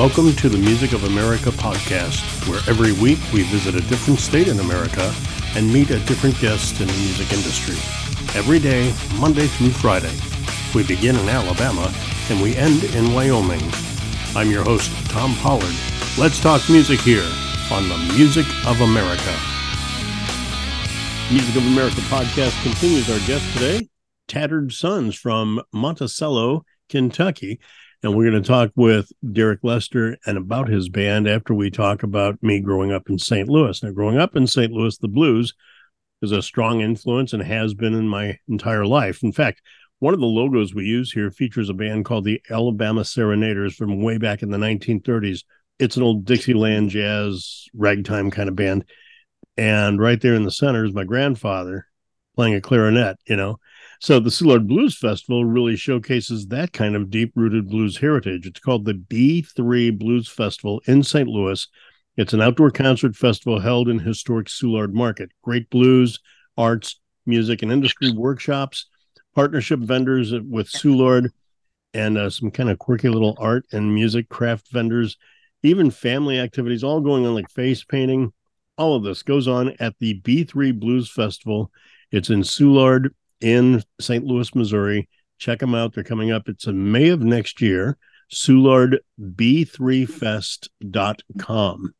Welcome to the Music of America podcast, where every week we visit a different state in America and meet a different guest in the music industry. Every day, Monday through Friday. We begin in Alabama and we end in Wyoming. I'm your host, Tom Pollard. Let's talk music here on the Music of America. Music of America podcast continues our guest today, Tattered Sons from Monticello, Kentucky. And we're going to talk with Derek Lester and about his band after we talk about me growing up in St. Louis. Now, growing up in St. Louis, the blues is a strong influence and has been in my entire life. In fact, one of the logos we use here features a band called the Alabama Serenaders from way back in the 1930s. It's an old Dixieland jazz ragtime kind of band. And right there in the center is my grandfather playing a clarinet, you know. So the Soulard Blues Festival really showcases that kind of deep rooted blues heritage. It's called the B3 Blues Festival in St. Louis. It's an outdoor concert festival held in historic Soulard Market. Great blues, arts, music, and industry workshops, partnership vendors with Soulard, and uh, some kind of quirky little art and music craft vendors, even family activities, all going on like face painting. All of this goes on at the B3 Blues Festival. It's in Soulard, in St. Louis, Missouri. Check them out. They're coming up. It's in May of next year. SoulardB3Fest.com.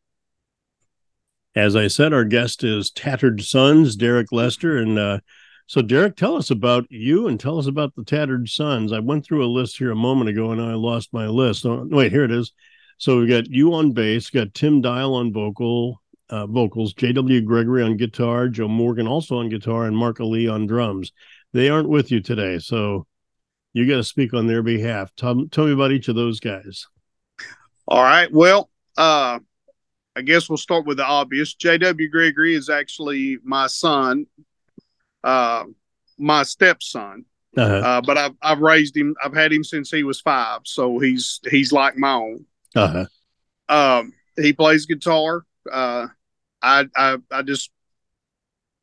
As I said, our guest is Tattered Sons, Derek Lester. And uh, so, Derek, tell us about you and tell us about the Tattered Sons. I went through a list here a moment ago and I lost my list. Oh, wait, here it is. So we've got you on bass, got Tim Dial on vocal, uh, vocals, J.W. Gregory on guitar, Joe Morgan also on guitar, and Mark Ali on drums. They aren't with you today, so you got to speak on their behalf. Tell, tell me about each of those guys. All right. Well, uh, I guess we'll start with the obvious. J.W. Gregory is actually my son, uh, my stepson. Uh-huh. Uh, but I've I've raised him. I've had him since he was five, so he's he's like my own. Uh-huh. Um, he plays guitar. Uh, I, I I just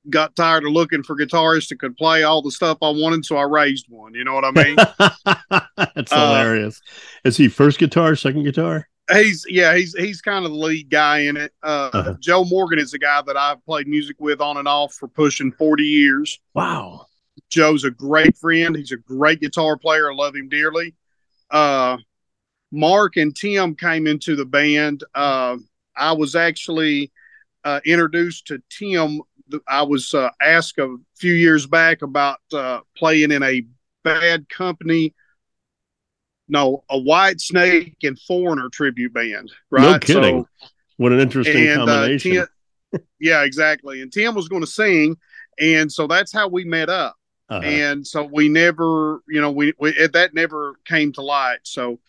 got tired of looking for guitarists that could play all the stuff I wanted, so I raised one. You know what I mean? That's uh, hilarious. Is he first guitar, second guitar? He's yeah, he's he's kind of the lead guy in it. Uh, uh-huh. Joe Morgan is a guy that I've played music with on and off for pushing forty years. Wow. Joe's a great friend. He's a great guitar player. I love him dearly. Uh, Mark and Tim came into the band. Uh, I was actually uh, introduced to Tim. I was uh, asked a few years back about uh, playing in a bad company. No, a Whitesnake and Foreigner tribute band. Right? No kidding. So, what an interesting and, uh, combination. Tim, yeah, exactly. And Tim was going to sing, and so that's how we met up. Uh-huh. And so we never, you know, we, we that never came to light. So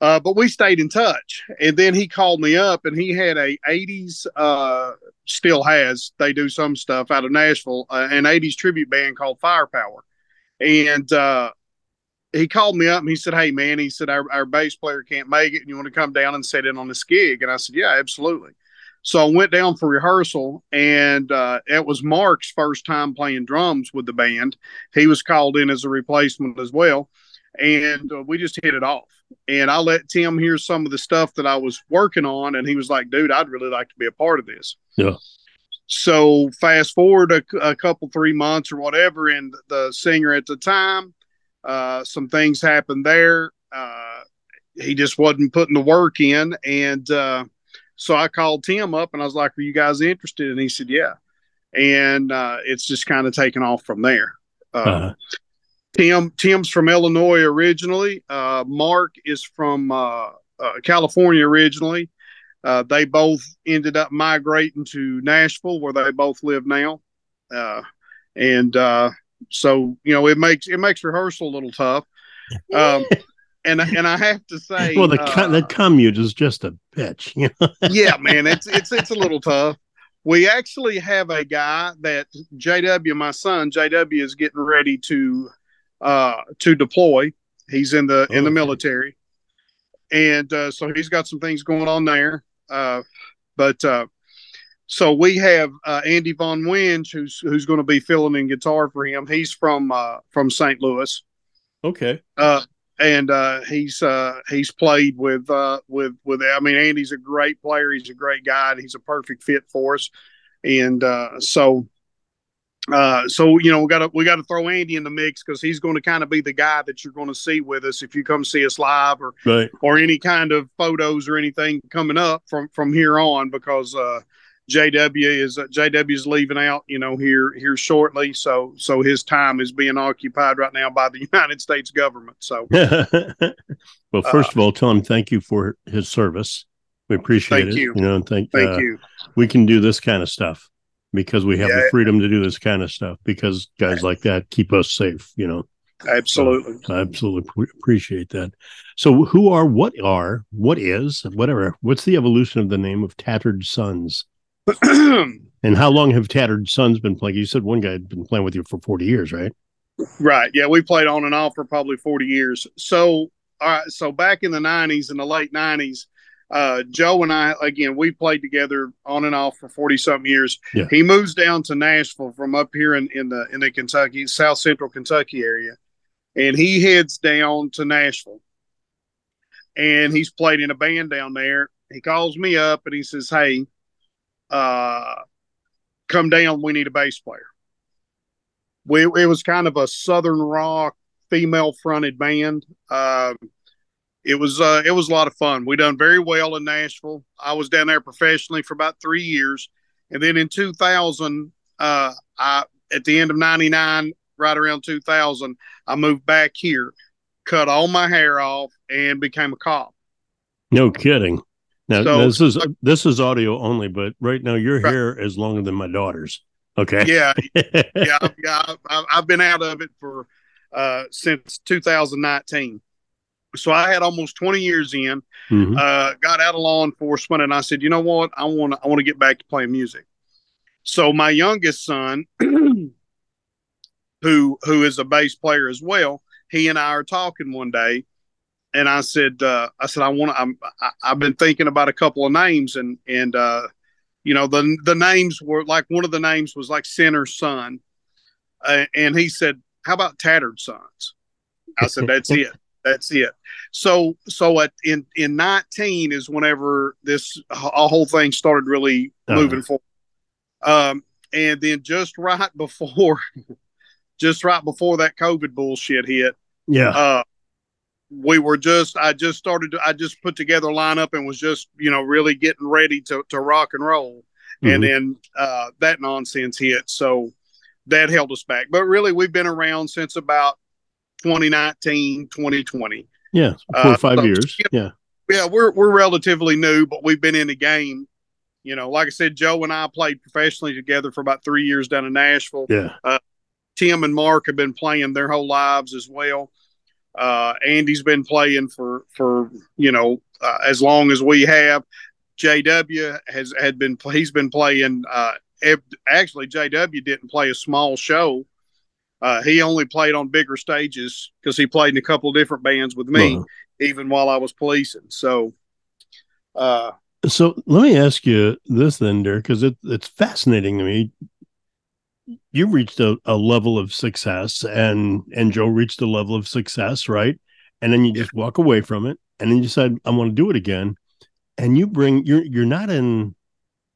uh, but we stayed in touch. And then he called me up and he had a 80s, uh, still has, they do some stuff out of Nashville, uh, an 80s tribute band called Firepower. And uh, he called me up and he said, Hey, man, he said, our, our bass player can't make it and you want to come down and sit in on this gig? And I said, Yeah, absolutely. So I went down for rehearsal, and uh, it was Mark's first time playing drums with the band. He was called in as a replacement as well and uh, we just hit it off. And I let Tim hear some of the stuff that I was working on, and he was like, "Dude, I'd really like to be a part of this." Yeah. So fast forward a, a couple, three months or whatever, and the singer at the time, uh, some things happened there. Uh, he just wasn't putting the work in, and uh, so I called Tim up and I was like, "Are you guys interested?" And he said, "Yeah." And uh, it's just kind of taken off from there. Uh, uh-huh. Tim Tim's from Illinois originally. Uh, Mark is from uh, uh, California originally. Uh, they both ended up migrating to Nashville, where they both live now. Uh, and uh, so you know, it makes it makes rehearsal a little tough. Um, and and I have to say, well, the the commute is just a bitch. You know? yeah, man, it's it's it's a little tough. We actually have a guy that JW, my son JW, is getting ready to uh, to deploy. He's in the in the military, and uh, so he's got some things going on there. Uh, but uh, so we have uh, Andy Von Winch, who's who's going to be filling in guitar for him. He's from uh, from St. Louis. Okay. Uh, and uh, he's uh, he's played with uh, with with. I mean, Andy's a great player. He's a great guy. he's a perfect fit for us. And uh, so, uh, so you know, we got to we got to throw Andy in the mix because he's going to kind of be the guy that you're going to see with us if you come see us live or right. or any kind of photos or anything coming up from from here on because uh, JW is uh, JW is leaving out, you know, here here shortly. So so his time is being occupied right now by the United States government. So, well, first uh, of all, Tom thank you for his service. We appreciate thank it. You. you know, and thank thank uh, you. We can do this kind of stuff because we have yeah. the freedom to do this kind of stuff because guys like that keep us safe. You know. Absolutely. So, I absolutely appreciate that. So, who are, what are, what is, whatever, what's the evolution of the name of Tattered Sons? and how long have Tattered Sons been playing? You said one guy had been playing with you for 40 years, right? Right. Yeah, we played on and off for probably 40 years. So, all right. So back in the 90s, in the late 90s, uh, Joe and I, again, we played together on and off for 40 something years. Yeah. He moves down to Nashville from up here in, in the, in the Kentucky, South Central Kentucky area. And he heads down to Nashville and he's played in a band down there. He calls me up and he says, Hey, uh, come down, we need a bass player. We, it was kind of a southern rock female fronted band. Um, it was uh, it was a lot of fun. We done very well in Nashville. I was down there professionally for about three years, and then in 2000, uh, I at the end of '99, right around 2000, I moved back here, cut all my hair off, and became a cop. No kidding. Now so, this is this is audio only, but right now your right. hair is longer than my daughter's. Okay. Yeah, yeah, yeah. I've, I've, been out of it for uh, since 2019. So I had almost 20 years in. Mm-hmm. Uh, got out of law enforcement, and I said, you know what? I want I want to get back to playing music. So my youngest son, who who is a bass player as well, he and I are talking one day, and I said, uh, I said, I want to. I've been thinking about a couple of names, and and uh, you know the the names were like one of the names was like Sinner's Son, uh, and he said, "How about Tattered Sons?" I said, "That's it, that's it." So so at in in nineteen is whenever this a whole thing started really uh-huh. moving forward, um, and then just right before, just right before that COVID bullshit hit, yeah. Uh, we were just I just started to, I just put together a lineup and was just you know really getting ready to to rock and roll mm-hmm. and then uh, that nonsense hit so that held us back but really we've been around since about 2019 2020 yeah four or uh, five so, years yeah yeah we're we're relatively new but we've been in the game you know like I said Joe and I played professionally together for about three years down in Nashville yeah uh, Tim and Mark have been playing their whole lives as well uh, Andy's been playing for for you know uh, as long as we have. JW has had been he's been playing. Uh, actually, JW didn't play a small show. Uh, he only played on bigger stages because he played in a couple of different bands with me, uh-huh. even while I was policing. So, uh, so let me ask you this then, Derek, because it, it's fascinating to me you reached a, a level of success and and Joe reached a level of success, right? And then you just walk away from it and then you said, I want to do it again. And you bring you're you're not in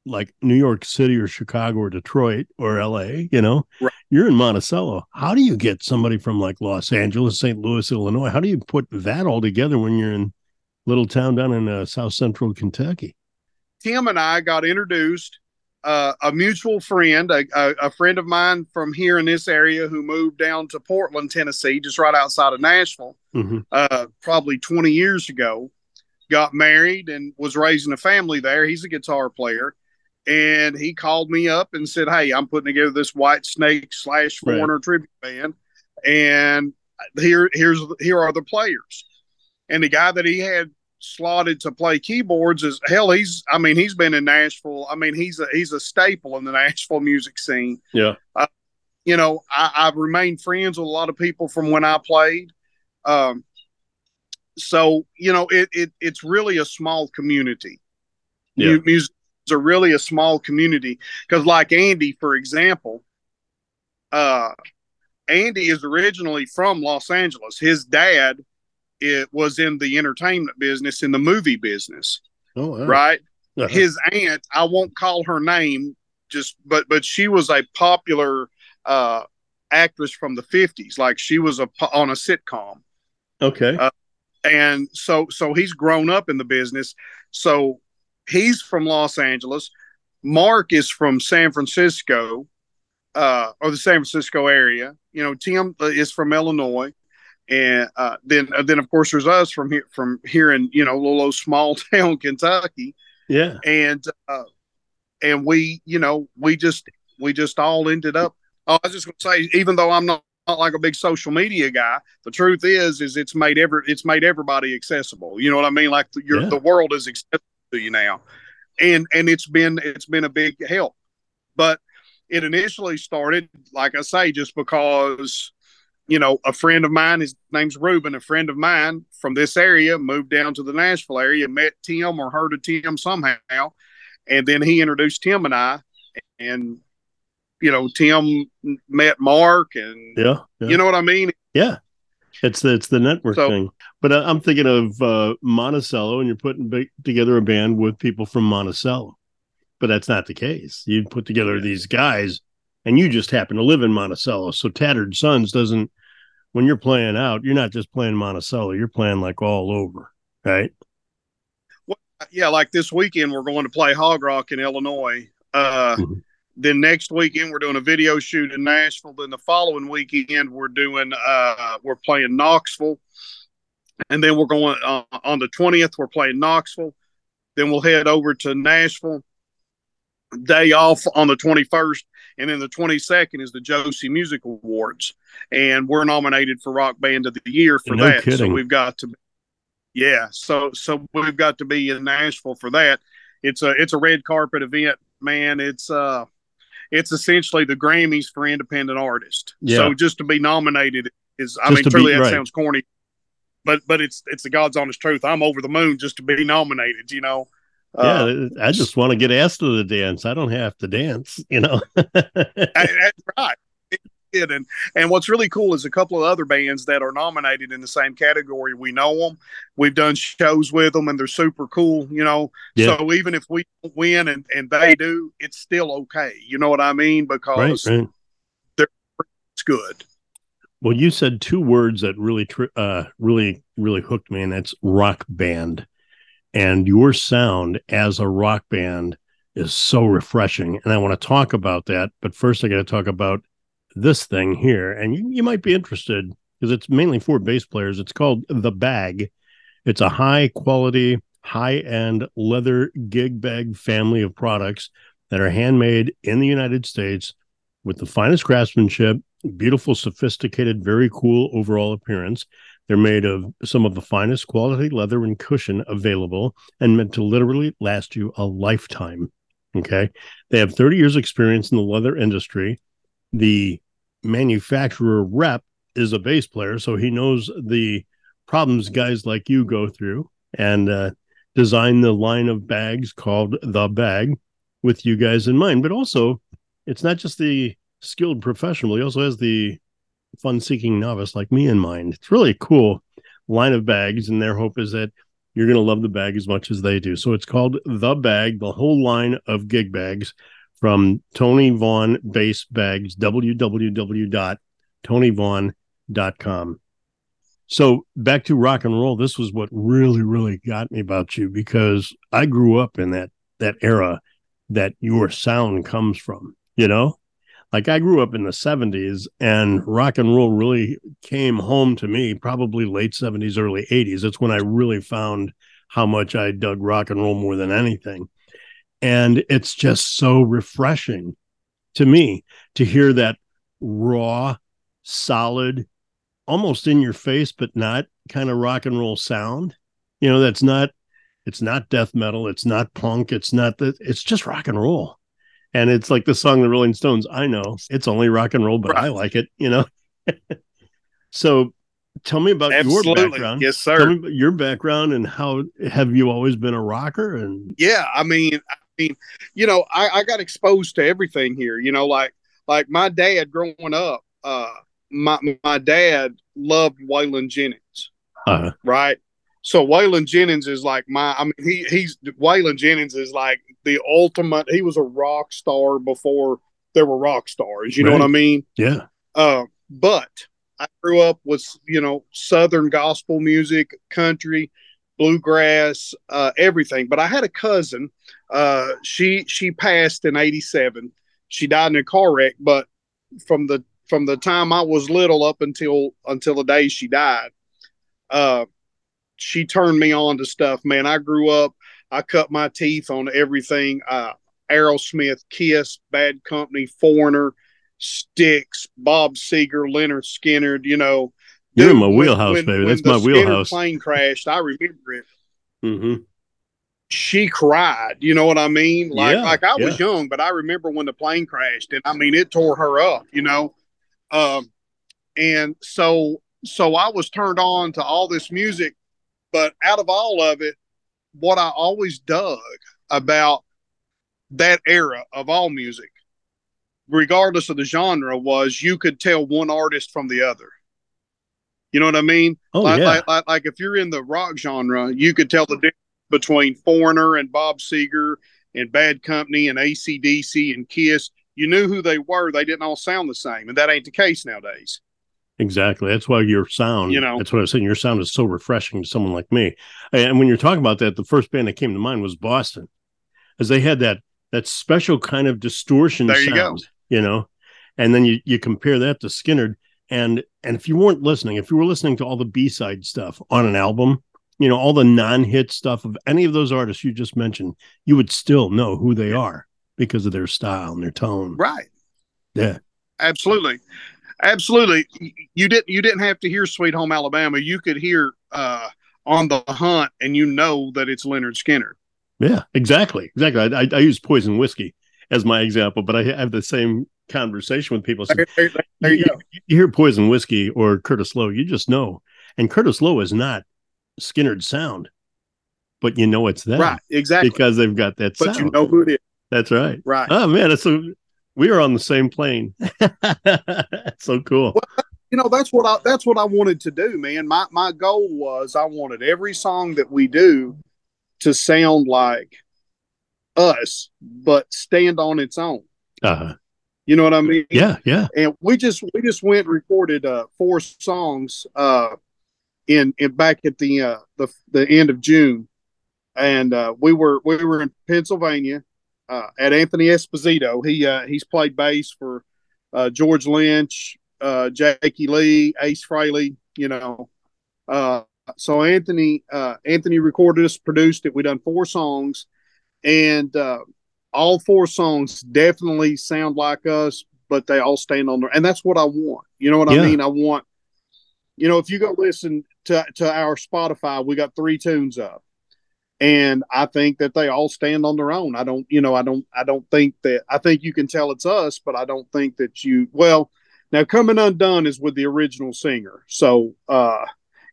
like New York City or Chicago or Detroit or LA, you know, right. you're in Monticello. How do you get somebody from like Los Angeles, St. Louis, Illinois? How do you put that all together when you're in little town down in uh, South Central Kentucky? Tim and I got introduced uh, a mutual friend, a, a, a, friend of mine from here in this area who moved down to Portland, Tennessee, just right outside of Nashville, mm-hmm. uh, probably 20 years ago, got married and was raising a family there. He's a guitar player. And he called me up and said, Hey, I'm putting together this Whitesnake slash foreigner right. tribute band. And here, here's, here are the players. And the guy that he had slotted to play keyboards is hell he's i mean he's been in nashville i mean he's a he's a staple in the nashville music scene yeah uh, you know I, i've remained friends with a lot of people from when i played um so you know it, it it's really a small community yeah. musicians are really a small community because like andy for example uh andy is originally from los angeles his dad it was in the entertainment business, in the movie business. Oh, wow. right. Uh-huh. His aunt, I won't call her name, just but but she was a popular uh, actress from the fifties. Like she was a on a sitcom. Okay. Uh, and so so he's grown up in the business. So he's from Los Angeles. Mark is from San Francisco, uh, or the San Francisco area. You know, Tim uh, is from Illinois and uh, then uh, then of course there's us from here from here in you know little small town Kentucky. Yeah, and uh, and we you know we just we just all ended up. Oh, I was just gonna say, even though I'm not, not like a big social media guy, the truth is is it's made every it's made everybody accessible. You know what I mean? Like the, yeah. the world is accessible to you now, and and it's been it's been a big help. But it initially started, like I say, just because you know, a friend of mine, his name's Ruben, a friend of mine from this area moved down to the Nashville area, met Tim or heard of Tim somehow. And then he introduced Tim and I. And, you know, Tim met Mark and, yeah, yeah. you know what I mean? Yeah. It's the, it's the network so, thing. But uh, I'm thinking of uh, Monticello and you're putting together a band with people from Monticello. But that's not the case. You put together these guys and you just happen to live in Monticello. So Tattered Sons doesn't when you're playing out, you're not just playing Monticello, you're playing like all over, right? Well, yeah, like this weekend we're going to play Hog Rock in Illinois. Uh, mm-hmm. Then next weekend we're doing a video shoot in Nashville. Then the following weekend we're doing uh, we're playing Knoxville, and then we're going uh, on the twentieth we're playing Knoxville. Then we'll head over to Nashville. Day off on the twenty first, and then the 22nd is the Josie Music Awards, and we're nominated for Rock Band of the Year for no that. Kidding. So we've got to, yeah. So so we've got to be in Nashville for that. It's a it's a red carpet event, man. It's uh it's essentially the Grammys for independent artists. Yeah. So just to be nominated is I just mean truly be, that right. sounds corny, but but it's it's the God's honest truth. I'm over the moon just to be nominated. You know. Yeah, uh, I just want to get asked to the dance. I don't have to dance, you know. that's right. And and what's really cool is a couple of other bands that are nominated in the same category. We know them. We've done shows with them, and they're super cool. You know, yeah. so even if we win and and they do, it's still okay. You know what I mean? Because right, right. they're it's good. Well, you said two words that really, uh, really, really hooked me, and that's rock band and your sound as a rock band is so refreshing. And I want to talk about that. But first, I got to talk about this thing here. And you, you might be interested because it's mainly for bass players. It's called The Bag. It's a high quality, high end leather gig bag family of products that are handmade in the United States with the finest craftsmanship, beautiful, sophisticated, very cool overall appearance. They're made of some of the finest quality leather and cushion available and meant to literally last you a lifetime. Okay. They have 30 years experience in the leather industry. The manufacturer rep is a bass player, so he knows the problems guys like you go through and uh, design the line of bags called the bag with you guys in mind. But also, it's not just the skilled professional, he also has the fun seeking novice like me in mind. It's really cool line of bags, and their hope is that you're going to love the bag as much as they do. So it's called The Bag, the whole line of gig bags from Tony Vaughn Bass Bags, www.tonyvaughn.com. So back to rock and roll. This was what really, really got me about you because I grew up in that that era that your sound comes from. You know, like I grew up in the 70s and rock and roll really came home to me probably late 70s, early 80s. It's when I really found how much I dug rock and roll more than anything. And it's just so refreshing to me to hear that raw, solid, almost in your face, but not kind of rock and roll sound. You know, that's not, it's not death metal. It's not punk. It's not that, it's just rock and roll and it's like the song the rolling stones i know it's only rock and roll but right. i like it you know so tell me about Absolutely. your background yes sir your background and how have you always been a rocker and yeah i mean mean you know i, I got exposed to everything here you know like like my dad growing up uh my my dad loved waylon jennings uh-huh. right? So Waylon Jennings is like my. I mean, he he's Waylon Jennings is like the ultimate. He was a rock star before there were rock stars. You right. know what I mean? Yeah. Uh, but I grew up with you know Southern gospel music, country, bluegrass, uh, everything. But I had a cousin. Uh, she she passed in '87. She died in a car wreck. But from the from the time I was little up until until the day she died, uh, she turned me on to stuff. Man, I grew up. I cut my teeth on everything. Uh, Aerosmith, Kiss, Bad Company, Foreigner, Styx, Bob Seger, Lynyrd Skynyrd. You know, you're in my wheelhouse, when, baby. When That's my wheelhouse. Plane crashed. I remember it. Mm-hmm. She cried. You know what I mean? Like, yeah, like I was young, but I remember when the plane crashed, and I mean, it tore her up. You know, um, and so so I was turned on to all this music, but out of all of it, what I always dug about that era of all music, regardless of the genre, was you could tell one artist from the other. You know what I mean? Oh, like, yeah. like, like, like if you're in the rock genre, you could tell the difference between Foreigner and Bob Seger and Bad Company and ACDC and Kiss. You knew who they were. They didn't all sound the same. And that ain't the case nowadays. Exactly. That's why your sound, you know, that's what I was saying. Your sound is so refreshing to someone like me. And when you're talking about that, the first band that came to mind was Boston, as they had that that special kind of distortion there you sound, go. you know. And then you you compare that to Skynyrd, and and if you weren't listening, if you were listening to all the B side stuff on an album, you know, all the non hit stuff of any of those artists you just mentioned, you would still know who they are because of their style and their tone. Right. Yeah. Absolutely. Absolutely. You didn't you didn't have to hear Sweet Home Alabama. You could hear uh on the hunt and you know that it's Lynyrd Skynyrd. Yeah, exactly. Exactly. I, I, I use poison whiskey as my example, but I have the same conversation with people. So there, there, there you, you, you, hear Poison Whiskey or Curtis Loew, you just know. And Curtis Loew is not Skynyrd sound, but you know it's them. Right, exactly. Because they've got that but sound. you know who it is. That's right. Right. Oh man, it's so we are on the same plane. so cool. Well, you know, that's what I that's what I wanted to do, man. My my goal was I wanted every song that we do to sound like us, but stand on its own. Uh-huh. You know what I mean? Yeah, yeah. And we just we just went and recorded uh, four songs uh, in in back at the uh, the the end of June, and uh, we were we were in Pennsylvania uh, at Anthony Esposito. He uh, he's played bass for uh, George Lynch, uh, Jakey Lee, Ace Frehley. You know, uh, so Anthony uh, Anthony recorded us, produced it. We done four songs, and uh, all four songs definitely sound like us, but they all stand on there, and that's what I want. You know what yeah. I mean? I want, you know, if you go listen to to our Spotify, we got three tunes up, and I think that they all stand on their own. I don't, you know, I don't, I don't think that. I think you can tell it's us, but I don't think that you. Well, now coming undone is with the original singer, so uh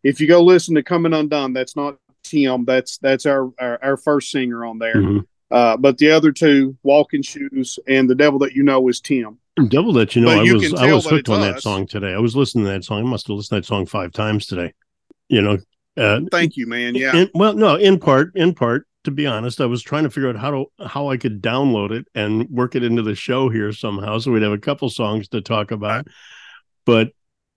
if you go listen to coming undone, that's not Tim. That's that's our our, our first singer on there. Mm-hmm. Uh, but the other two, Walking Shoes and The Devil That You Know, is Tim. Devil That You Know, but I you was I was hooked on that song today. I was listening to that song. I must have listened to that song five times today. You know. Uh, Thank you, man. Yeah. In, well, no, in part, in part, to be honest, I was trying to figure out how to how I could download it and work it into the show here somehow, so we'd have a couple songs to talk about. But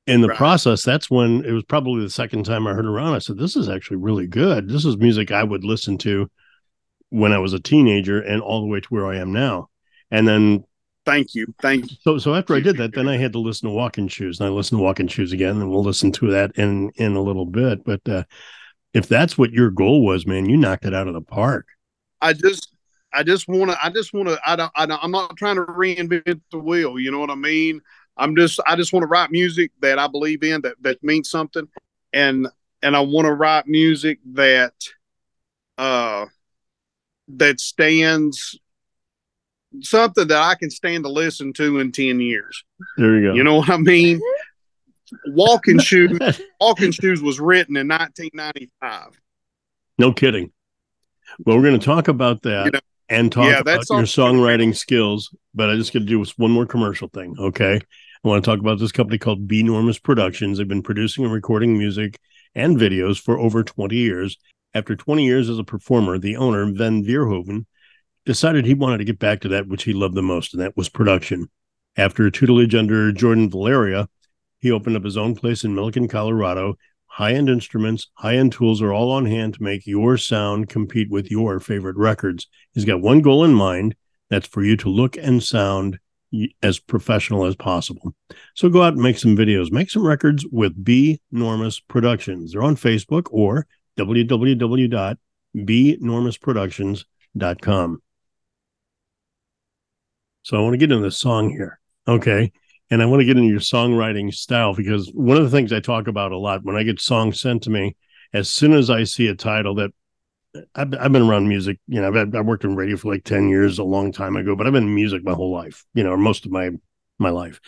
in the right. process, that's when it was probably the second time I heard around. I said, "This is actually really good. This is music I would listen to when I was a teenager and all the way to where I am now. And then thank you. Thank you. So so after I did that, then I had to listen to Walking Shoes and I listened to Walking Shoes again, and we'll listen to that in in a little bit. But uh if that's what your goal was, man, you knocked it out of the park. I just I just want to I just want to I don't, I don't I'm not trying to reinvent the wheel, you know what I mean? I'm just I just want to write music that I believe in that that means something and and I want to write music that uh that stands something that I can stand to listen to in 10 years. There you go. You know what I mean? Walking Shoes Walking Shoes was written in 1995. No kidding. Well, we're going to talk about that you know, and talk yeah, about your songwriting skills, but I just got to do one more commercial thing, okay? I want to talk about this company called B Normus Productions. They've been producing and recording music and videos for over 20 years. After 20 years as a performer, the owner, Van Vierhoven, decided he wanted to get back to that which he loved the most, and that was production. After tutelage under Jordan Valeria, he opened up his own place in Milliken, Colorado. High end instruments, high end tools are all on hand to make your sound compete with your favorite records. He's got one goal in mind that's for you to look and sound as professional as possible. So go out and make some videos, make some records with B Normus Productions. They're on Facebook or www.bnormusproductions.com. So I want to get into the song here. Okay. And I want to get into your songwriting style because one of the things I talk about a lot when I get songs sent to me, as soon as I see a title that I've, I've been around music, you know, I've, I've worked in radio for like 10 years, a long time ago, but I've been in music my whole life, you know, most of my, my life.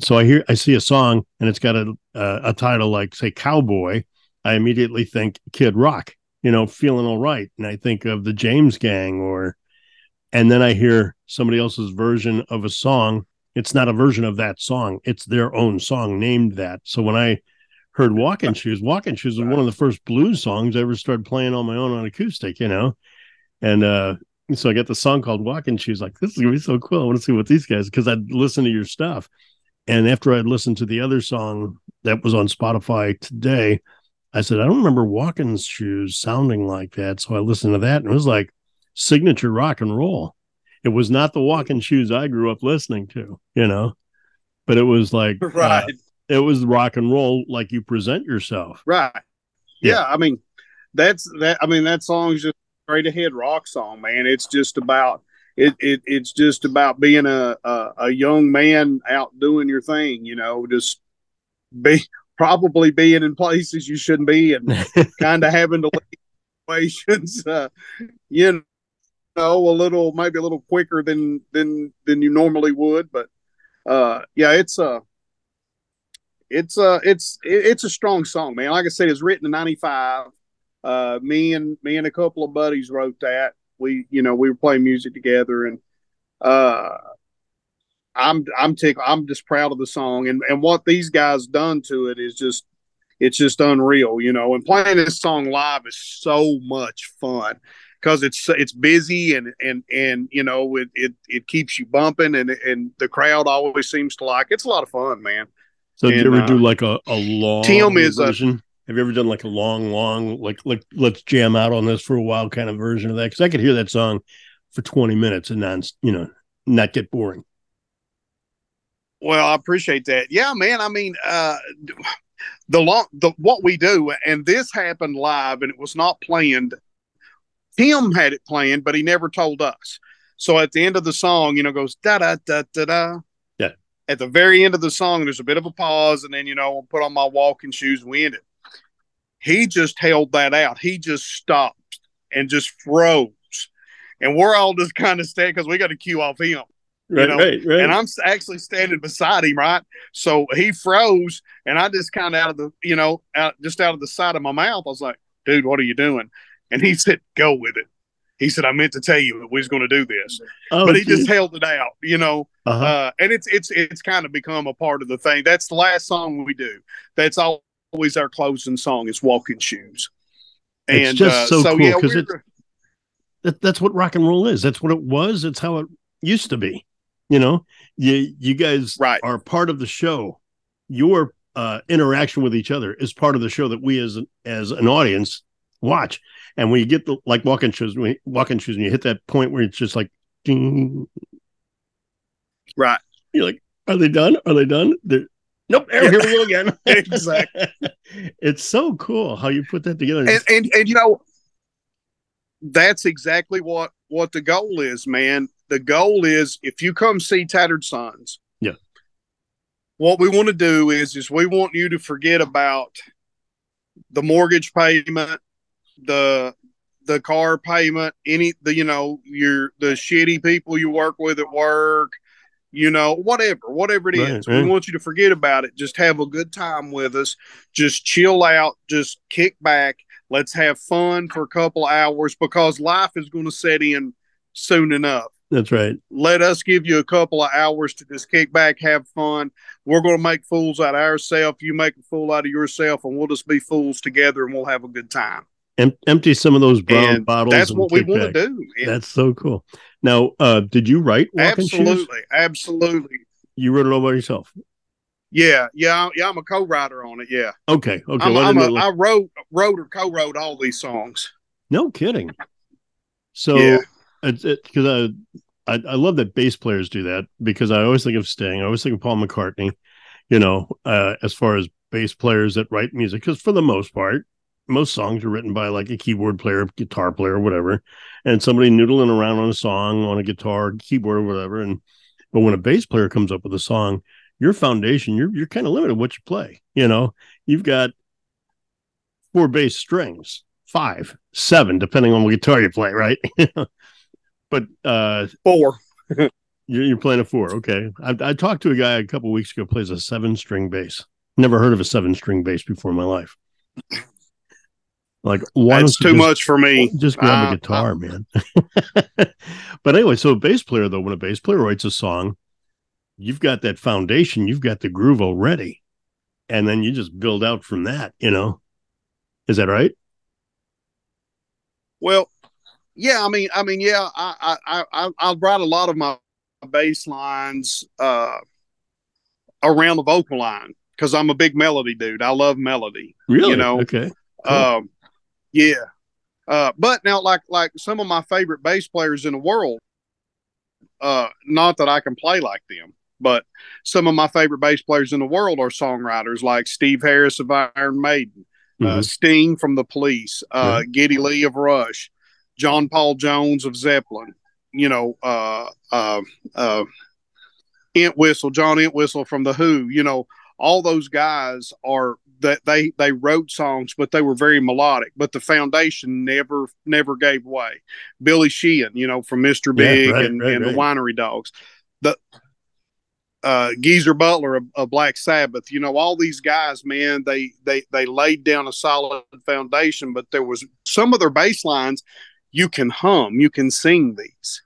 So I hear, I see a song and it's got a, a, a title like say cowboy. I immediately think kid rock, you know, feeling all right. And I think of the James gang or, and then I hear somebody else's version of a song. It's not a version of that song. It's their own song named that. So when I heard Walking Shoes. Walking Shoes was one of the first blues songs I ever started playing on my own on acoustic, you know. And uh so I got the song called Walking Shoes. Like, this is gonna be so cool. I want to see what these guys because I'd listen to your stuff. And after I'd listened to the other song that was on Spotify today, I said, I don't remember Walking Shoes sounding like that. So I listened to that and it was like signature rock and roll. It was not the Walking Shoes I grew up listening to, you know, but it was like uh, right. Uh, it was rock and roll like you present yourself. Right. Yeah. yeah. I mean, that's that. I mean, that song's just straight ahead rock song, man. It's just about it. it it's just about being a, a, a young man out doing your thing. You know, just be probably being in places you shouldn't be and kind of having to situations. Uh, you know, a little maybe a little quicker than than than you normally would, but uh, yeah, it's a uh, it's uh it's it's a strong song, man. Like I said, it's written in '95. Uh, me and me and a couple of buddies wrote that. We, you know, we were playing music together, and uh, I'm I'm tick I'm just proud of the song and and what these guys done to it is just it's just unreal, you know. And playing this song live is so much fun because it's it's busy and and and you know it it, it keeps you bumping and and the crowd always seems to like it's a lot of fun, man. So and, did you ever uh, do like a, a long Tim is version? A, have you ever done like a long, long, like like let's jam out on this for a while kind of version of that? Because I could hear that song for 20 minutes and not, you know, not get boring. Well, I appreciate that. Yeah, man. I mean, uh the long the what we do, and this happened live and it was not planned. Tim had it planned, but he never told us. So at the end of the song, you know, goes da da da da da Yeah. at the very end of the song, there's a bit of a pause, and then you know, I'll put on my walking shoes and we end it. He just held that out. He just stopped and just froze, and we're all just kind of standing because we got to cue off him. Right, you know? right, right. And I'm actually standing beside him, right? So he froze, and I just kind of out of the, you know, out just out of the side of my mouth, I was like, "Dude, what are you doing?" And he said, "Go with it." he said, I meant to tell you that we was going to do this, oh, but he geez. just held it out, you know. Uh-huh. Uh, and it's it's it's kind of become a part of the thing. That's the last song we do. That's always our closing song. Is "Walking Shoes." And it's just uh, so, so, cool because yeah, that, that's what rock and roll is. That's what it was. It's how it used to be. You know, you you guys right. are part of the show. Your uh, interaction with each other is part of the show that we as as an audience watch. And when you get the like walking shoes, when you, walking shoes, and you hit that point where it's just like, ding, right? You're like, are they done? Are they done? They're, nope. Here, we go again. exactly. it's so cool how you put that together. And, and and you know, that's exactly what what the goal is, man. The goal is if you come see Tattered Sons, yeah. What we want to do is is we want you to forget about the mortgage payment, the the car payment, any the you know your the shitty people you work with at work, you know whatever whatever it right, is. Right. We want you to forget about it. Just have a good time with us. Just chill out. Just kick back. Let's have fun for a couple hours because life is going to set in soon enough. That's right. Let us give you a couple of hours to just kick back, have fun. We're going to make fools out of ourselves. You make a fool out of yourself, and we'll just be fools together, and we'll have a good time. Em- empty some of those brown and bottles. That's what we want to do. That's so cool. Now, uh, did you write Absolutely, absolutely. You wrote it all by yourself. Yeah, yeah, yeah. I'm a co-writer on it. Yeah. Okay. Okay. I'm, I'm a, I wrote, wrote or co-wrote all these songs. No kidding. So, yeah. because it, I, I, I love that bass players do that because I always think of Sting. I always think of Paul McCartney. You know, uh, as far as bass players that write music, because for the most part, most songs are written by like a keyboard player, guitar player, whatever, and somebody noodling around on a song on a guitar, keyboard, or whatever. And but when a bass player comes up with a song, your foundation, you're you're kind of limited what you play. You know, you've got four bass strings, five, seven, depending on what guitar you play, right? but uh four. you're, you're playing a four, okay. I, I talked to a guy a couple weeks ago plays a seven string bass. Never heard of a seven string bass before in my life. Like, why That's too just, much for me. Just grab uh, a guitar, uh, man. but anyway, so a bass player, though, when a bass player writes a song, you've got that foundation, you've got the groove already, and then you just build out from that. You know, is that right? Well, yeah. I mean, I mean, yeah. I I I I write a lot of my bass lines uh, around the vocal line because I'm a big melody dude. I love melody. Really? You know. Okay. Cool. Um, yeah. Uh, but now, like like some of my favorite bass players in the world, uh, not that I can play like them, but some of my favorite bass players in the world are songwriters like Steve Harris of Iron Maiden, uh, mm-hmm. uh, Sting from the Police, uh. Geddy Lee of Rush, John Paul Jones of Zeppelin, you know, uh, uh, uh, Entwistle, John Entwistle from the Who, you know, all those guys are that they they wrote songs, but they were very melodic. But the foundation never never gave way. Billy Sheehan, you know, from Mr. Big yeah, right, and, right, and right. the Winery Dogs, the uh, Geezer Butler of, of, Black Sabbath, you know, all these guys, man, they they they laid down a solid foundation. But there was some of their bass lines you can hum, you can sing these.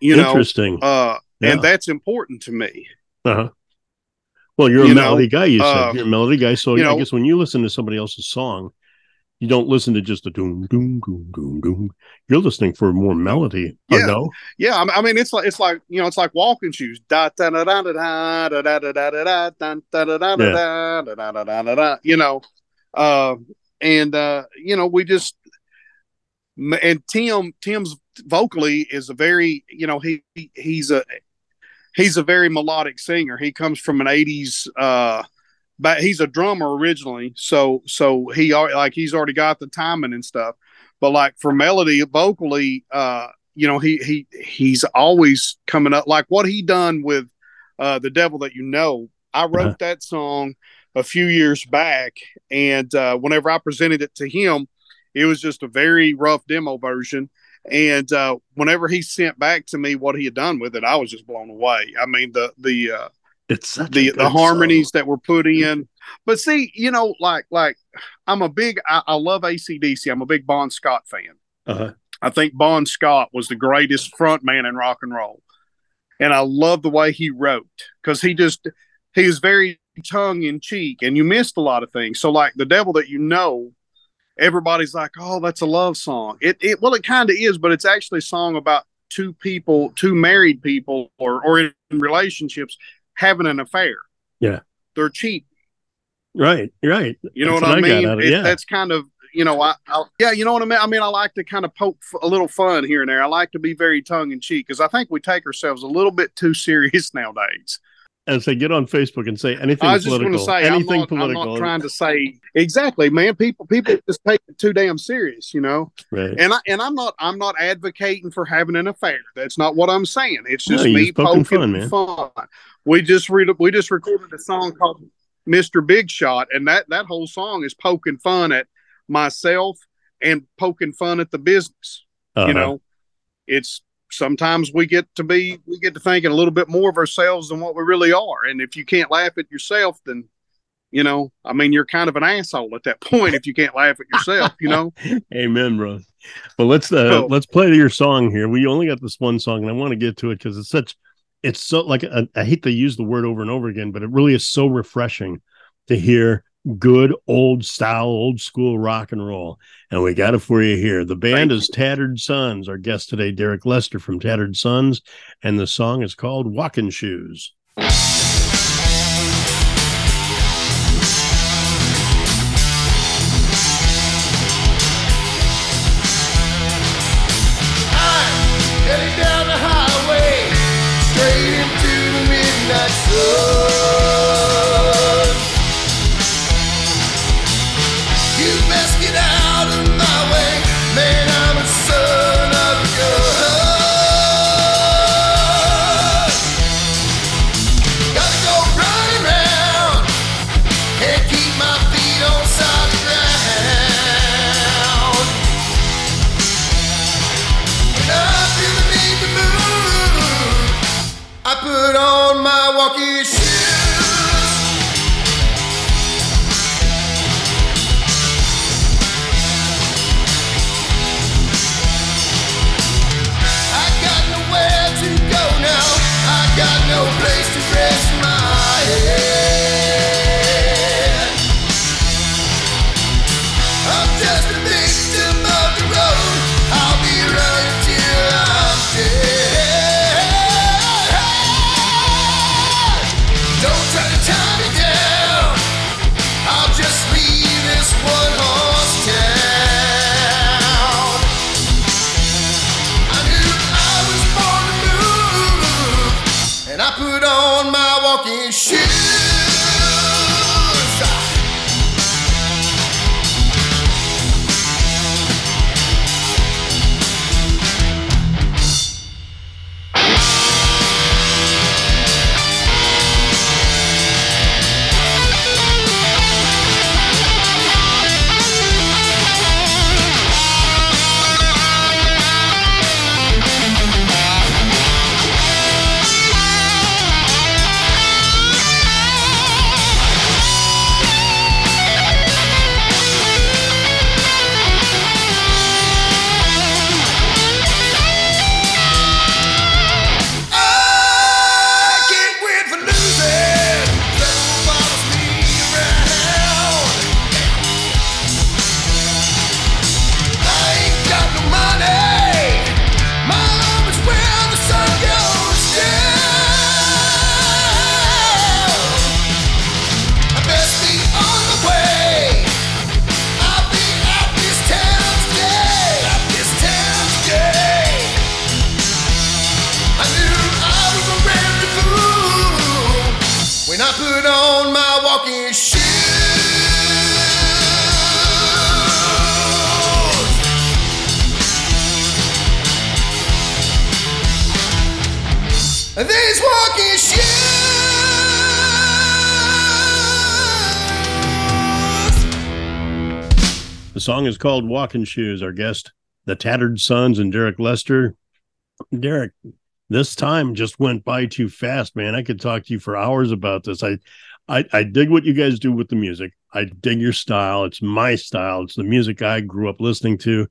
You know, interesting. Uh, yeah. and that's important to me. Uh huh. Well, you're a you melody know, guy. You said uh, you're a melody guy, so I know, guess when you listen to somebody else's song, you don't listen to just the doom doom doom doom doom. You're listening for more melody. Yeah, no? yeah. I mean, it's like it's like you know, it's like walking shoes. Da da da da da da da da da da da da da da da da da da da da. You know, uh, and uh, you know, we just and Tim Tim's vocally is a very you know he he's a he's a very melodic singer. He comes from an '80s, uh, but he's a drummer originally, so so he like he's already got the timing and stuff. But like for melody, vocally, uh, you know, he he he's always coming up. Like what he done with uh, the devil that you know. I wrote uh-huh. that song a few years back, and uh, whenever I presented it to him, it was just a very rough demo version and uh, whenever he sent back to me what he had done with it, I was just blown away. I mean, the the uh, it's the the harmonies song. that were put in. But see, you know, like like I'm a big I, I love ACDC. I'm a big Bon Scott fan. Uh-huh. I think Bon Scott was the greatest front man in rock and roll, and I love the way he wrote because he just he was very tongue in cheek, and you missed a lot of things. So like the devil that you know everybody's like, "Oh, that's a love song." It, it well, it kind of is, but it's actually a song about two people, two married people, or or in relationships having an affair. Yeah, they're cheap. Right, right. You know that's what, I mean? It, yeah. That's kind of you know, I, I, yeah, you know what I mean. I mean, I like to kind of poke a little fun here and there. I like to be very tongue in cheek because I think we take ourselves a little bit too serious nowadays and say get on Facebook and say anything. I was just going to say anything I'm not, political. I'm not trying to say exactly, man. People people just take it too damn serious, you know. Right. And I and I'm not I'm not advocating for having an affair. That's not what I'm saying. It's just no, me poking, fun, man. fun. We just read we just recorded a song called Mr. Big Shot, and that that whole song is poking fun at myself and poking fun at the business. Uh-huh. You know, it's sometimes we get to be we get to thinking a little bit more of ourselves than what we really are and if you can't laugh at yourself then you know, I mean, you're kind of an asshole at that point if you can't laugh at yourself, you know. Amen, bro. but let's uh, so, let's play your song here. We only got this one song, and I want to get to it because it's such, it's so like I, I hate to use the word over and over again, but it really is so refreshing to hear good old style, old school rock and roll. And we got it for you here. The band is Tattered Sons. Our guest today, Derek Lester from Tattered Sons, and the song is called Walking Shoes. Song is called Walking Shoes. Our guest, the Tattered Sons and Derek Lester. Derek, this time just went by too fast, man. I could talk to you for hours about this. I, I, I dig what you guys do with the music. I dig your style. It's my style. It's the music I grew up listening to,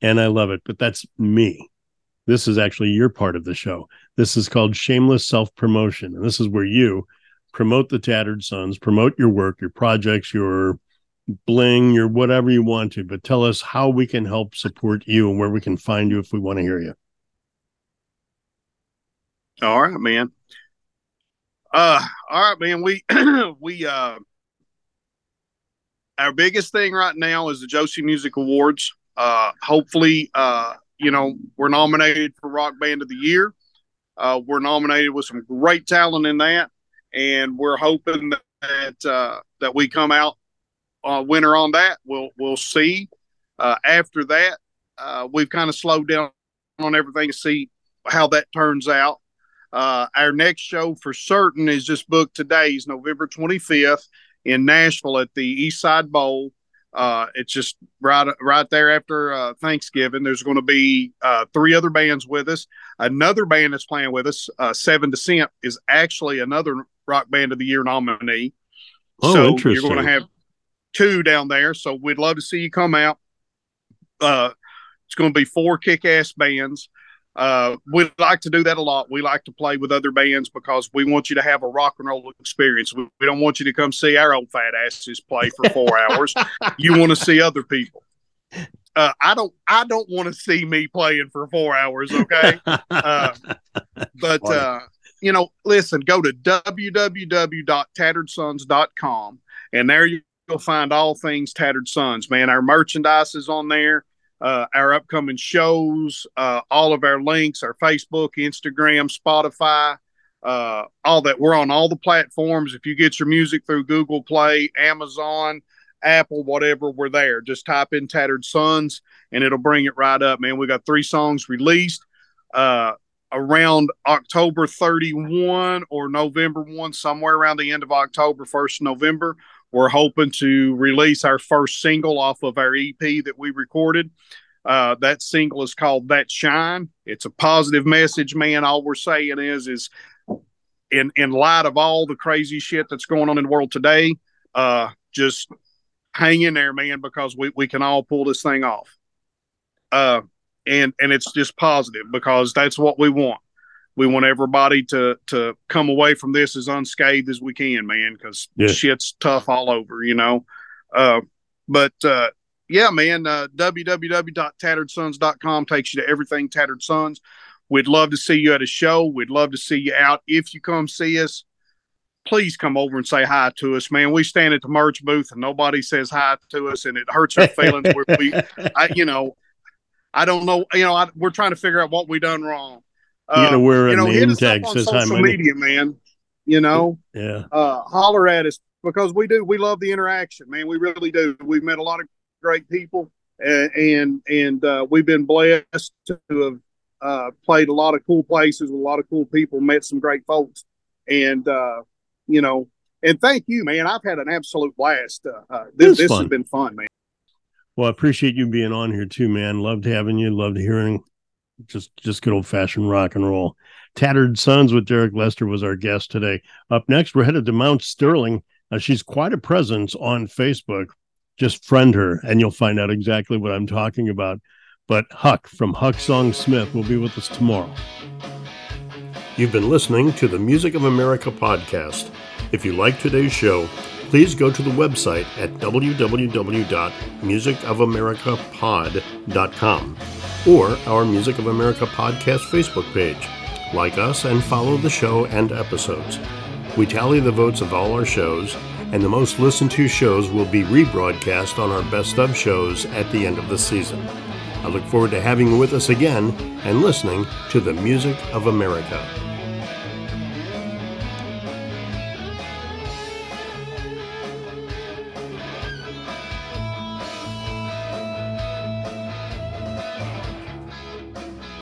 and I love it. But that's me. This is actually your part of the show. This is called shameless self promotion, and this is where you promote the Tattered Sons, promote your work, your projects, your bling, your whatever you want to, but tell us how we can help support you and where we can find you if we want to hear you. All right, man. Uh, all right, man. We we uh, our biggest thing right now is the Josie Music Awards. Uh, hopefully, uh, you know, we're nominated for Rock Band of the Year. Uh, we're nominated with some great talent in that, and we're hoping that uh, that we come out uh, winner on that. We'll we'll see. Uh, after that, uh, we've kind of slowed down on everything to see how that turns out. Uh, our next show for certain is just booked today. Is November 25th in Nashville at the East Side Bowl. Uh, it's just right right there after uh, Thanksgiving. There's going to be uh, three other bands with us. Another band that's playing with us, uh, Seven Descent, is actually another Rock Band of the Year nominee. Oh, so interesting. You're going to have two down there. So we'd love to see you come out. Uh, it's going to be four kick ass bands. Uh, we like to do that a lot. We like to play with other bands because we want you to have a rock and roll experience. We, we don't want you to come see our old fat asses play for four hours. You want to see other people. Uh, I don't. I don't want to see me playing for four hours. Okay, uh, but uh, you know, listen. Go to www.tatteredsons.com, and there find all things Tattered Sons. Man, our merchandise is on there uh, our upcoming shows, uh, all of our links, our Facebook, Instagram, Spotify, uh, all that. We're on all the platforms. If you get your music through Google Play, Amazon, Apple, whatever, we're there. Just type in Tattered Sons and it'll bring it right up, man. We got three songs released uh, around October 31 or November 1, somewhere around the end of October, 1st November. We're hoping to release our first single off of our EP that we recorded. Uh, that single is called That Shine. It's a positive message, man. All we're saying is, is in in light of all the crazy shit that's going on in the world today, uh, just hang in there, man, because we, we can all pull this thing off. Uh, and and it's just positive because that's what we want we want everybody to to come away from this as unscathed as we can, man, because yeah. shit's tough all over, you know. Uh, but uh, yeah, man, uh, www.tatteredsons.com takes you to everything Tattered Sons. We'd love to see you at a show. We'd love to see you out. If you come see us, please come over and say hi to us, man. We stand at the merch booth and nobody says hi to us, and it hurts our feelings. we, I, you know, I don't know. You know, I, we're trying to figure out what we done wrong. You know, we're you know, name tag says social media, man. You know, yeah. Uh, holler at us because we do. We love the interaction, man. We really do. We've met a lot of great people, and and, and uh, we've been blessed to have uh, played a lot of cool places with a lot of cool people, met some great folks, and uh, you know, and thank you, man. I've had an absolute blast. Uh, uh, this, this has been fun, man. Well, I appreciate you being on here too, man. Loved having you. Loved hearing just just good old fashioned rock and roll. Tattered Sons with Derek Lester was our guest today. Up next, we're headed to Mount Sterling. Uh, she's quite a presence on Facebook. Just friend her, and you'll find out exactly what I'm talking about. But Huck from Huck Song Smith will be with us tomorrow. You've been listening to the Music of America podcast. If you like today's show, please go to the website at www.musicofamericapod.com or our Music of America podcast Facebook page. Like us and follow the show and episodes. We tally the votes of all our shows, and the most listened to shows will be rebroadcast on our best of shows at the end of the season. I look forward to having you with us again and listening to the Music of America.